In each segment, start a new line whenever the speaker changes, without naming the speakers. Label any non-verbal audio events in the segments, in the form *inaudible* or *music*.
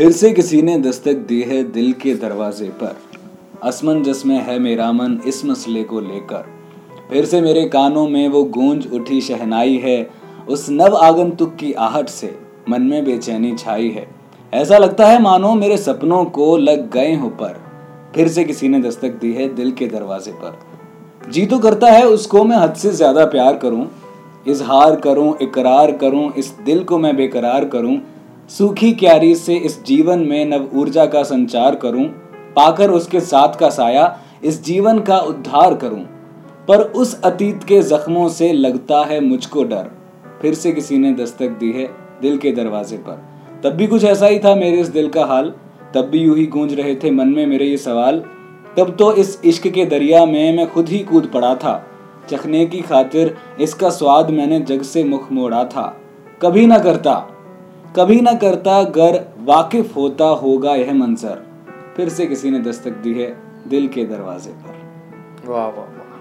फिर से किसी ने दस्तक दी है दिल के दरवाजे पर। असमंजस में है मेरा मन इस मसले को लेकर। फिर से मेरे कानों में वो गूंज उठी शहनाई है। उस नव आगंतुक की आहट से मन में बेचैनी छाई है। ऐसा लगता है मानो मेरे सपनों को लग गए हो पर। फिर से किसी ने दस्तक दी है दिल के दरवाजे पर। जी तो करता है उसको मैं हद से ज़्यादा प्यार करूँ। इजहार करूँ, इकरार करूँ, इस दिल को मैं बेकरार करूँ। सूखी क्यारी से इस जीवन में नव ऊर्जा का संचार करूँ, पाकर उसके साथ का साया इस जीवन का उद्धार करूँ। पर उस अतीत के जख्मों से लगता है मुझको डर। फिर से किसी ने दस्तक दी है दिल के दरवाजे पर। तब भी कुछ ऐसा ही था मेरे इस दिल का हाल। तब भी यूँ ही गूंज रहे थे मन में मेरे ये सवाल। तब तो इस इश्क के दरिया में मैं खुद ही कूद पड़ा था। चखने की खातिर इसका स्वाद मैंने जग से मुख मोड़ा था। कभी ना करता। कभी ना करता गर वाकिफ होता होगा यह मंजर। फिर से किसी ने दस्तक दी है दिल के दरवाजे पर।
वाह वाह वाह।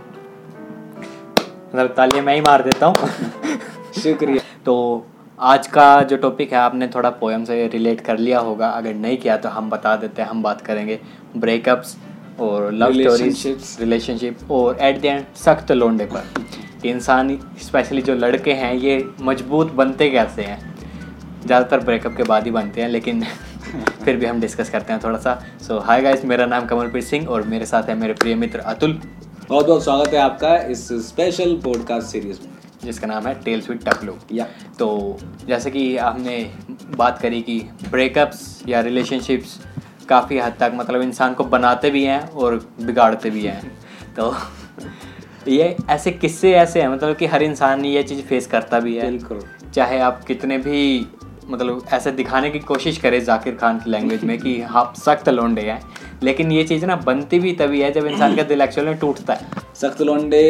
मतलब तालियाँ मैं ही मार देता हूँ। *laughs*
शुक्रिया।
तो आज का जो टॉपिक है आपने थोड़ा पोएम से रिलेट कर लिया होगा। अगर नहीं किया तो हम बता देते हैं हम बात करेंगे। ब्रेकअप्स और लव स्टोरीज रिलेशनशिप और एट द एंड सख्त लोंडे पर। इंसान स्पेशली जो लड़के हैं ये मज़बूत बनते कैसे हैं? ज़्यादातर ब्रेकअप के बाद ही बनते हैं लेकिन *laughs* फिर भी हम डिस्कस करते हैं थोड़ा सा। सो हाय गाइस मेरा नाम कमलप्रीत सिंह और मेरे साथ है मेरे प्रिय मित्र अतुल।
बहुत बहुत स्वागत है आपका इस स्पेशल पॉडकास्ट सीरीज़ में।
जिसका नाम है टेल्स विद टकलू
या
तो जैसे कि आपने बात करी कि ब्रेकअप्स या रिलेशनशिप्स काफ़ी हद तक मतलब इंसान को बनाते भी हैं और बिगाड़ते भी हैं। *laughs* तो ये ऐसे किस्से ऐसे हैं मतलब कि हर इंसान ये चीज़ फेस करता भी है।
बिल्कुल।
चाहे आप कितने भी मतलब ऐसे दिखाने की कोशिश करे जाकिर खान की लैंग्वेज में कि आप सख्त लोंडे हैं। लेकिन ये चीज़ ना बनती भी तभी है जब इंसान का दिल एक्चुअल में टूटता है।
सख्त लोंडे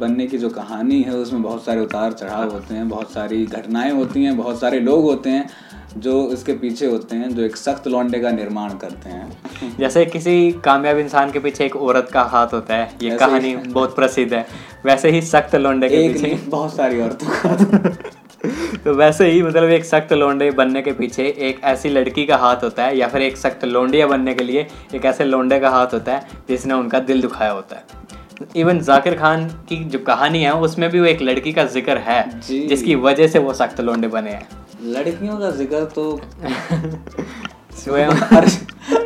बनने की जो कहानी है उसमें बहुत सारे उतार चढ़ाव होते हैं बहुत सारी घटनाएँ होती हैं बहुत सारे लोग होते हैं जो इसके पीछे होते हैं जो एक सख्त लौंडे का निर्माण करते हैं। *laughs*
जैसे किसी कामयाब इंसान के पीछे एक औरत का हाथ होता है ये कहानी बहुत प्रसिद्ध है। वैसे ही सख्त लोंडे के पीछे।
बहुत सारी औरतों का *laughs*
तो वैसे ही मतलब एक सख्त लोंडे बनने के पीछे एक ऐसी लड़की का हाथ होता है या फिर एक सख्त लोंडिया बनने के लिए एक ऐसे लोंडे का हाथ होता है जिसने उनका दिल दुखाया होता है। इवन जाकिर खान की जो कहानी है उसमें भी वो एक लड़की का ज़िक्र है जिसकी वजह से वो सख्त लोंडे बने हैं।
लड़कियों का ज़िक्र तो *laughs*
स्वयं।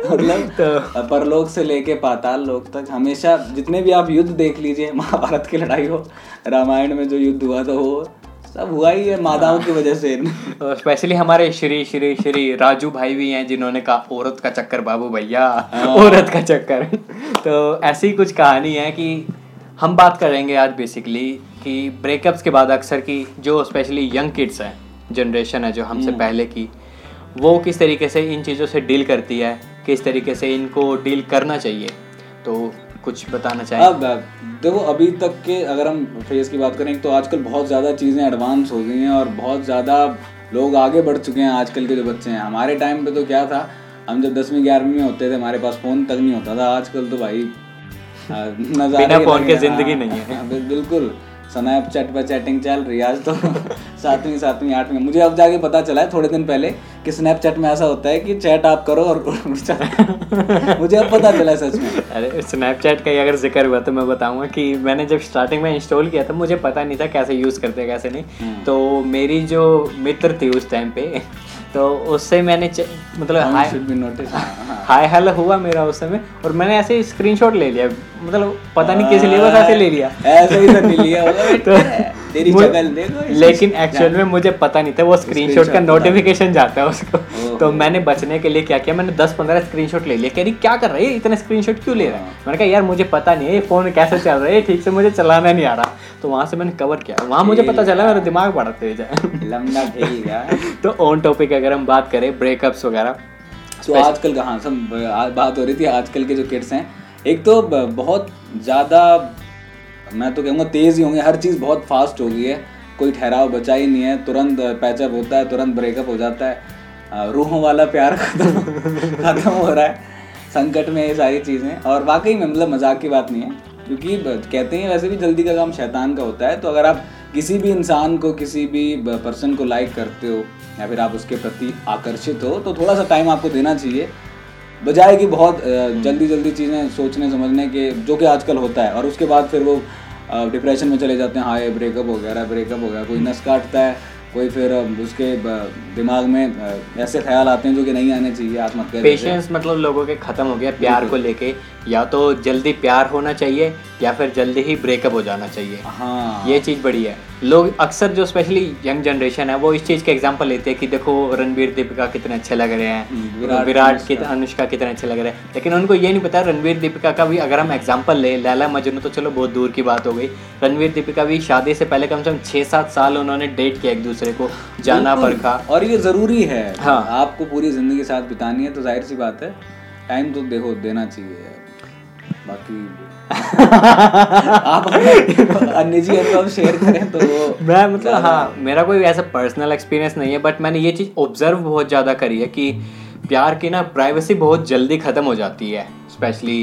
मतलब
तो
परलोक से लेके पाताल लोक तक हमेशा जितने भी आप युद्ध देख लीजिए महाभारत की लड़ाई हो रामायण में जो युद्ध हुआ था वो सब हुआ ही है मादाओं की वजह से। *laughs*
स्पेशली हमारे श्री श्री श्री राजू भाई भी हैं जिन्होंने कहा औरत का चक्कर बाबू भैया औरत का चक्कर। *laughs* तो ऐसी कुछ कहानी है कि हम बात करेंगे आज बेसिकली कि ब्रेकअप्स के बाद अक्सर की जो स्पेशली यंग किड्स हैं जनरेशन है जो हमसे पहले की वो किस तरीके से इन चीज़ों से डील करती है किस तरीके से इनको डील करना चाहिए। तो कुछ बताना चाहिए
अब देखो अभी तक के अगर हम फ़ेज़ की बात करें तो आजकल बहुत ज़्यादा चीज़ें एडवांस हो गई हैं और बहुत ज़्यादा लोग आगे बढ़ चुके हैं आजकल के जो बच्चे हैं। हमारे टाइम पे तो क्या था? हम जब दसवीं ग्यारहवीं में होते थे हमारे पास फ़ोन तक नहीं होता था। आजकल तो भाई
बिना phone के ज़िंदगी नहीं है।
हाँ, बिल्कुल। स्नैपचैट पर चैटिंग चल रही है आज तो। *laughs* सातवीं सातवीं आठवीं। मुझे अब जाके पता चला है थोड़े दिन पहले कि स्नैपचैट में ऐसा होता है कि चैट आप करो और *laughs* मुझे अब पता चला सच में।
अरे स्नैपचैट का ही अगर ज़िक्र हुआ तो मैं बताऊँगा कि मैंने जब स्टार्टिंग में इंस्टॉल किया था मुझे पता नहीं था कैसे यूज़ करते हैं कैसे नहीं। तो मेरी जो मित्र थी उस टाइम पे तो उससे मैंने मतलब
हाई
हाय हेलो हुआ मेरा उस समय और मैंने ऐसे ही स्क्रीनशॉट ले लिया मतलब पता नहीं किस लिए बस ऐसे ले लिया।
ऐसे ही तो लिया। *laughs*
तो *laughs*
तेरी शक्ल देखो
लेकिन एक्चुअल में मुझे पता नहीं था वो स्क्रीनशॉट का नोटिफिकेशन जाता है उसको। तो मैंने बचने के लिए क्या किया मैंने 10-15 स्क्रीनशॉट ले लिए। कह रही क्या कर रही है इतने स्क्रीनशॉट क्यों ले रहा है?
हाँ।
मैंने कहा यार मुझे पता नहीं है ये फ़ोन कैसे चल रहा है ठीक से मुझे चलाना नहीं आ रहा। तो वहाँ से मैंने कवर किया। वहाँ मुझे पता चला मेरा दिमाग बड़ा तेज। है
लंबा *laughs*
तो ऑन टॉपिक अगर हम बात करें ब्रेकअप्स वगैरह
तो आजकल कहाँ सब बात हो रही थी आजकल के जो किड्स हैं। एक तो बहुत ज़्यादा मैं तो कहूँगा तेज़ ही होंगे। हर चीज़ बहुत फास्ट हो गई है। कोई ठहराव बचा ही नहीं है। तुरंत पैचअप होता है, तुरंत ब्रेकअप हो जाता है। रूहों वाला प्यार *laughs* खत्म खत्म हो रहा है। संकट में ये सारी चीज़ें। और वाकई में मतलब मज़ाक की बात नहीं है। क्योंकि कहते हैं वैसे भी जल्दी का काम शैतान का होता है। तो अगर आप किसी भी इंसान को, किसी भी पर्सन को लाइक करते हो, या फिर आप उसके प्रति आकर्षित हो तो थोड़ा सा टाइम आपको देना चाहिए। बजाय कि बहुत जल्दी जल्दी चीज़ें सोचने समझने के जो कि आजकल होता है। और उसके बाद फिर वो डिप्रेशन में चले जाते हैं। हाँ ये ब्रेकअप हो गया ब्रेकअप हो गया कोई नस काटता है कोई फिर उसके दिमाग में ऐसे ख्याल आते हैं जो कि नहीं आने चाहिए आत्महत्या
पेशेंस मतलब लोगों के खत्म हो गया प्यार को लेके। या तो जल्दी प्यार होना चाहिए या फिर जल्दी ही ब्रेकअप हो जाना चाहिए।
हाँ।
ये चीज़ बड़ी है। लोग अक्सर जो स्पेशली यंग जनरेशन है वो इस चीज़ के एग्जांपल लेते हैं कि देखो रणवीर दीपिका कितने अच्छे लग रहे हैं
हम्म, विराट,
विराट कित अनुष्का कितने अच्छे लग रहे हैं। लेकिन उनको ये नहीं पता रणवीर दीपिका का भी अगर हम एग्ज़ाम्पल ले लैला मजनू तो चलो बहुत दूर की बात हो गई। रणवीर दीपिका भी शादी से पहले कम से कम छः सात साल उन्होंने डेट किया एक दूसरे को जाना। परखा।
और ये ज़रूरी है।
हाँ।
आपको पूरी ज़िंदगी साथ बितानी है तो ज़ाहिर सी बात है टाइम तो देखो देना चाहिए। बाकी आप निजी अनुभव शेयर करें तो वो
मैं मतलब हाँ मेरा कोई ऐसा पर्सनल एक्सपीरियंस नहीं है बट मैंने ये चीज़ ऑब्ज़र्व बहुत ज़्यादा करी है कि प्यार की ना प्राइवेसी बहुत जल्दी ख़त्म हो जाती है स्पेशली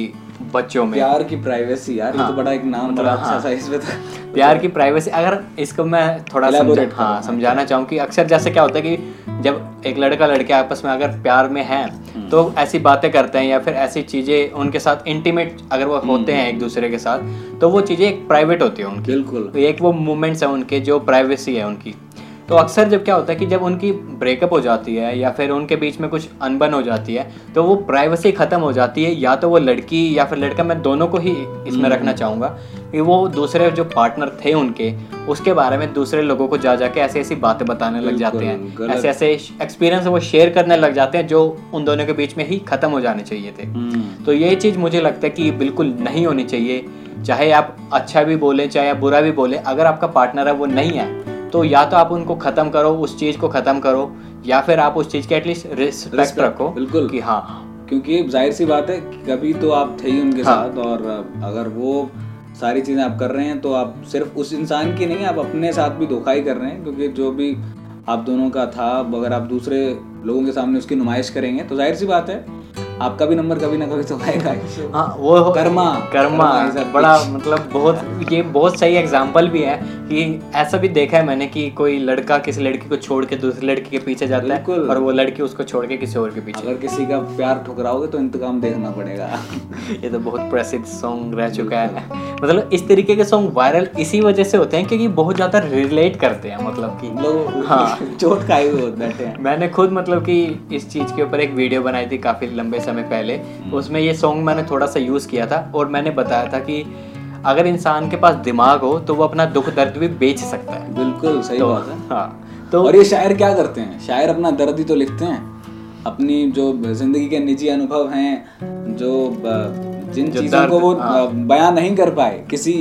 बच्चों में।
प्यार की प्राइवेसी यार हाँ, ये तो
हाँ।
बड़ा एक नाम बड़ा अच्छा
हाँ।
सा इसमें था।
प्यार की प्राइवेसी अगर इसको मैं थोड़ा समझा हाँ
हाँ,
समझाना चाहूँ कि अक्सर जैसे क्या होता है कि जब एक लड़का लड़के आपस में अगर प्यार में
हम्म।
हैं तो ऐसी बातें करते हैं या फिर ऐसी चीज़ें उनके साथ इंटीमेट अगर वो होते हैं एक दूसरे के साथ तो वो चीज़ें एक प्राइवेट होती है उनकी।
बिल्कुल।
तो एक वो मोमेंट्स है उनके जो प्राइवेसी है उनकी। तो अक्सर जब क्या होता है कि जब उनकी ब्रेकअप हो जाती है या फिर उनके बीच में कुछ अनबन हो जाती है तो वो प्राइवेसी ख़त्म हो जाती है। या तो वो लड़की या फिर लड़का मैं दोनों को ही इसमें रखना चाहूँगा कि वो दूसरे जो पार्टनर थे उनके उसके बारे में दूसरे लोगों को जा जाके ऐसी ऐसी बातें बताने लग जाते हैं। ऐसे ऐसे एक्सपीरियंस वो शेयर करने लग जाते हैं जो उन दोनों के बीच में ही ख़त्म हो जाने चाहिए थे।
हम्म,
तो ये चीज़ मुझे लगता है कि ये बिल्कुल नहीं होनी चाहिए। चाहे आप अच्छा भी बोलें चाहे आप बुरा भी बोलें अगर आपका पार्टनर है वो नहीं है तो या तो आप उनको ख़त्म करो उस चीज़ को ख़त्म करो या फिर आप उस चीज़ के एटलीस्ट रिस्पेक्ट रखो
बिल्कुल।
कि हाँ
क्योंकि ज़ाहिर सी बात है कभी तो आप थे ही उनके
हाँ।
साथ और अगर वो सारी चीज़ें आप कर रहे हैं तो आप सिर्फ़ उस इंसान की नहीं आप अपने साथ भी धोखा ही कर रहे हैं क्योंकि जो भी आप दोनों का था अगर आप दूसरे लोगों के सामने उसकी नुमाइश करेंगे तो ज़ाहिर सी बात है आपका भी नंबर कभी ना कभी तो आएगा *laughs* हाँ।
वो
कर्मा।
कर्मा बड़ा मतलब बहुत ये बहुत सही एग्ज़ाम्पल भी है कि ऐसा भी देखा है मैंने कि कोई लड़का किसी लड़की को छोड़ के दूसरी लड़की के पीछे जाता है और वो लड़की उसको छोड़ के किसी और के पीछे।
अगर किसी का प्यार ठुकराओगे तो इंतकाम देखना पड़ेगा। *laughs*
ये तो बहुत प्रसिद्ध सॉन्ग रह चुका है। मतलब इस तरीके के सॉन्ग वायरल इसी वजह से होते हैं क्योंकि बहुत ज़्यादा रिलेट करते हैं मतलब कि
लोग
हाँ। *laughs*
चोट खाए हुए होते बैठे हैं।
मैंने खुद मतलब कि इस चीज़ के ऊपर एक वीडियो बनाई थी काफ़ी लंबे समय पहले।
हम्म।
उसमें ये सॉन्ग मैंने थोड़ा सा यूज़ किया था और मैंने बताया था कि अगर इंसान के पास दिमाग हो तो वो अपना दुख दर्द भी बेच सकता है।
बिल्कुल सही
तो
बात है।
हाँ तो
और ये शायर क्या करते हैं? शायर अपना दर्द ही तो लिखते हैं। अपनी जो ज़िंदगी के निजी अनुभव हैं जो जिन चीज़ों को वो
हाँ।
बयां नहीं कर पाए किसी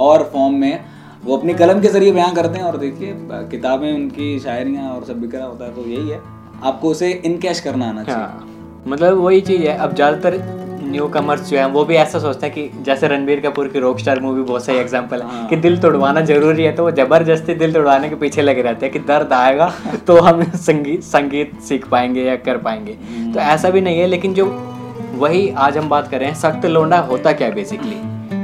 और फॉर्म में वो अपनी कलम के ज़रिए बयां करते हैं। और देखिए किताबें उनकी शायरियाँ और सब बिखरा होता है तो यही है। आपको उसे इन कैश करना आना चाहिए।
हाँ मतलब वही चीज़ है अब ज़्यादातर न्यू कमर्स जो है वो भी ऐसा सोचते हैं कि जैसे रणबीर कपूर की रॉक स्टार मूवी बहुत सही एग्जांपल है
हाँ।
कि दिल तोड़वाना ज़रूरी है तो वो ज़बरदस्ती दिल तोड़वाने के पीछे लगे रहते हैं कि दर्द आएगा *laughs* तो हम संगीत संगीत सीख पाएँगे या कर पाएँगे। तो ऐसा भी नहीं है लेकिन जो वही आज हम बात कर रहे हैं सख्त लोंडा होता क्या है बेसिकली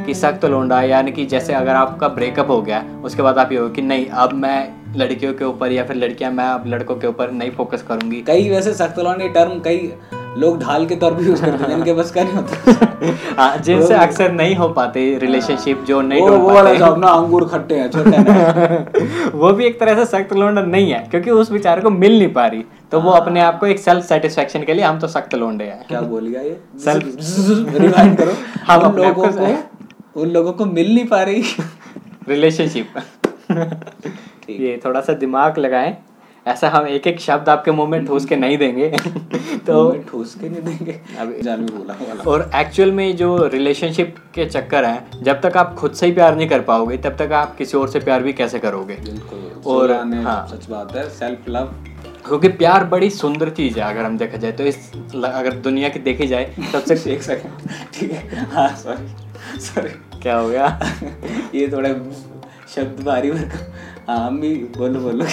कि सख्त लोंडा यानी कि जैसे अगर आपका ब्रेकअप हो गया उसके बाद आप ये हो कि नहीं अब मैं लड़कियों के ऊपर या फिर लड़कियाँ मैं अब लड़कों के ऊपर नहीं फोकस करूँगी।
कई वैसे सख्त टर्म कई लोग ढाल के तौर पे यूज़ करते हैं जिनके बस का नहीं होता *laughs*
हाँ। जिनसे अक्सर नहीं हो पाते रिलेशनशिप जो नहीं
वो वो वाला
पाते।
जो अपना अंगूर खट्टे हैं छोटे हैं। *laughs*
वो भी एक तरह से सख्त लोंडा नहीं है क्योंकि उस बेचारे को मिल नहीं पा रही। तो वो अपने आप को एक सेल्फ सेटिस्फेक्शन के लिए हम तो सख्त लोंडे हैं।
क्या बोलिएगा ये? *laughs*
Self-
रिवाइंड करो।
हम अपने आप को
उन लोगों को मिल नहीं पा रही।
रिलेशनशिप ये थोड़ा सा दिमाग लगाएँ। ऐसा हम एक एक शब्द आपके मुँह में ठूस के नहीं देंगे। *laughs* तो
ठोस के नहीं देंगे।
अभी-
जान बोला
और एक्चुअल में जो रिलेशनशिप के चक्कर हैं जब तक आप खुद से ही प्यार नहीं कर पाओगे तब तक आप किसी और से प्यार भी कैसे करोगे?
बिल्कुल।
और- हाँ।
सच बात है सेल्फ लव
क्योंकि प्यार बड़ी सुंदर चीज़ है अगर हम देखा जाए तो इस अगर दुनिया की देखी जाए सबसे *laughs*
एक सेकंड ठीक है। हाँ सॉरी सॉरी
क्या हो गया? *laughs*
ये थोड़ा शब्द भारी मेरे हाँ भी बोलो बोलो।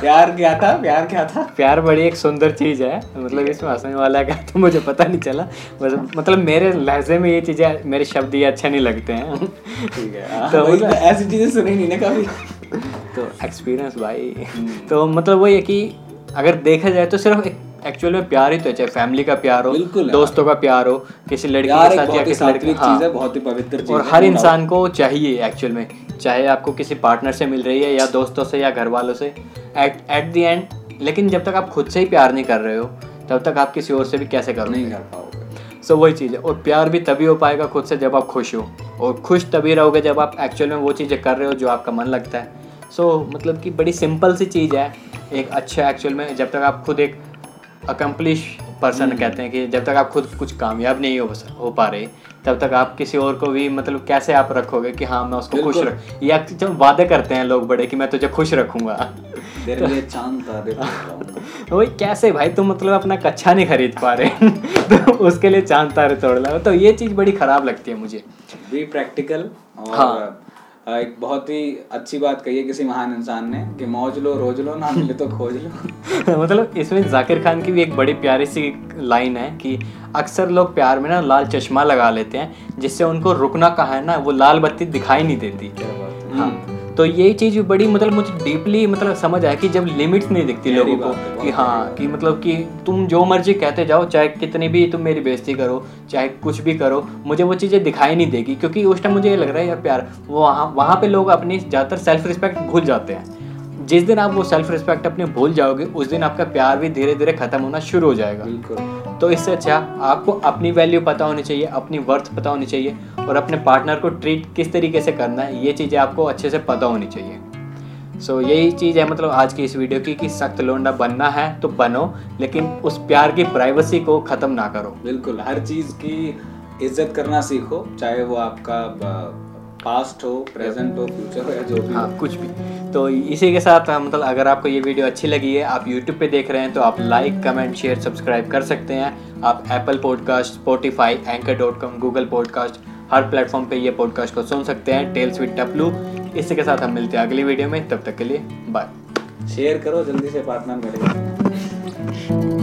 प्यार क्या था? प्यार क्या था?
प्यार बड़ी एक सुंदर चीज़ है। मतलब इसमें हंसने वाला क्या तो मुझे पता नहीं चला। मतलब मेरे लहजे में ये चीज़ें मेरे शब्द ये अच्छे नहीं लगते हैं।
ठीक है। हाँ,
तो
वही
मतलब-
ऐसी चीज़ें सुनी नहीं ना कभी।
तो एक्सपीरियंस भाई। तो मतलब वही है कि अगर देखा जाए तो सिर्फ़ एक्चुअल में प्यार ही तो है चाहे फैमिली का प्यार हो दोस्तों का प्यार हो किसी लड़की के साथ या
ही
किसी लड़के हाँ।
चीज़ है बहुत ही पवित्र चीज़
और हर इंसान को चाहिए एक्चुअल में। चाहे आपको किसी पार्टनर से मिल रही है या दोस्तों से या घर वालों से एट एट द एंड लेकिन जब तक आप खुद से ही प्यार नहीं कर रहे हो तब तक आप किसी और से भी कैसे करोगे?
नहीं कर पाओगे।
सो वही चीज़ है और प्यार भी तभी हो पाएगा खुद से जब आप खुश हो और खुश तभी रहोगे जब आप एक्चुअल में वो चीज़ें कर रहे हो जो आपका मन लगता है। सो मतलब कि बड़ी सिंपल सी चीज़ है एक अच्छा एक्चुअल में जब तक आप खुद एक अकम्पलिश पर्सन कहते हैं कि जब तक आप खुद कुछ कामयाब नहीं हो हो पा रहे तब तक आप किसी और को भी मतलब कैसे आप रखोगे कि हाँ मैं उसको खुश रख या जब वादे करते हैं लोग बड़े कि मैं तुझे खुश रखूँगा।
तो, चाँद तारे तोड़
वही कैसे भाई तुम मतलब अपना कच्चा नहीं खरीद पा रहे *laughs* तो उसके लिए चाँद तारे तोड़ ला। तो ये चीज़ बड़ी ख़राब लगती है मुझे।
बी प्रैक्टिकल और
हाँ।
अ, एक बहुत ही अच्छी बात कही है किसी महान इंसान ने कि मौज लो रोज लो ना मिले तो खोज लो। *laughs*
मतलब इसमें जाकिर खान की भी एक बड़ी प्यारी सी लाइन है कि अक्सर लोग प्यार में ना लाल चश्मा लगा लेते हैं जिससे उनको रुकना कहा है ना वो लाल बत्ती दिखाई नहीं देती।
है।
हाँ। तो ये चीज़ बड़ी मतलब मुझे डीपली मतलब समझ आया कि जब लिमिट्स नहीं दिखती लोगों को कि हाँ कि मतलब कि तुम जो मर्ज़ी कहते जाओ चाहे कितनी भी तुम मेरी बेइज्जती करो चाहे कुछ भी करो मुझे वो चीज़ें दिखाई नहीं देगी। क्योंकि उस टाइम मुझे ये लग रहा है यार प्यार वहाँ वहाँ पर लोग अपनी ज़्यादातर सेल्फ रिस्पेक्ट भूल जाते हैं। जिस दिन आप वो सेल्फ रिस्पेक्ट अपने भूल जाओगे उस दिन आपका प्यार भी धीरे धीरे खत्म होना शुरू हो जाएगा।
बिल्कुल।
तो इससे अच्छा आपको अपनी वैल्यू पता होनी चाहिए अपनी वर्थ पता होनी चाहिए और अपने पार्टनर को ट्रीट किस तरीके से करना है ये चीज़ें आपको अच्छे से पता होनी चाहिए। सो so, यही चीज़ है मतलब आज की इस वीडियो की कि सख्त लोंडा बनना है तो बनो लेकिन उस प्यार की प्राइवेसी को ख़त्म ना करो।
बिल्कुल हर चीज़ की इज़्ज़त करना सीखो चाहे वो आपका पास्ट हो प्रेजेंट हो फ्यूचर हो या जो भी हो
हाँ। कुछ भी। तो इसी के साथ हम मतलब अगर आपको ये वीडियो अच्छी लगी है आप यूट्यूब पे देख रहे हैं तो आप लाइक कमेंट शेयर सब्सक्राइब कर सकते हैं। आप Apple podcast Spotify anchor dot com Google podcast हर प्लेटफॉर्म पे ये पॉडकास्ट को सुन सकते हैं टेल्स विद टपलू इसी के साथ हम मिलते हैं अगली वीडियो में। तब तक के लिए बाय
शेयर करो जल्दी से पार्टनर मिलेगा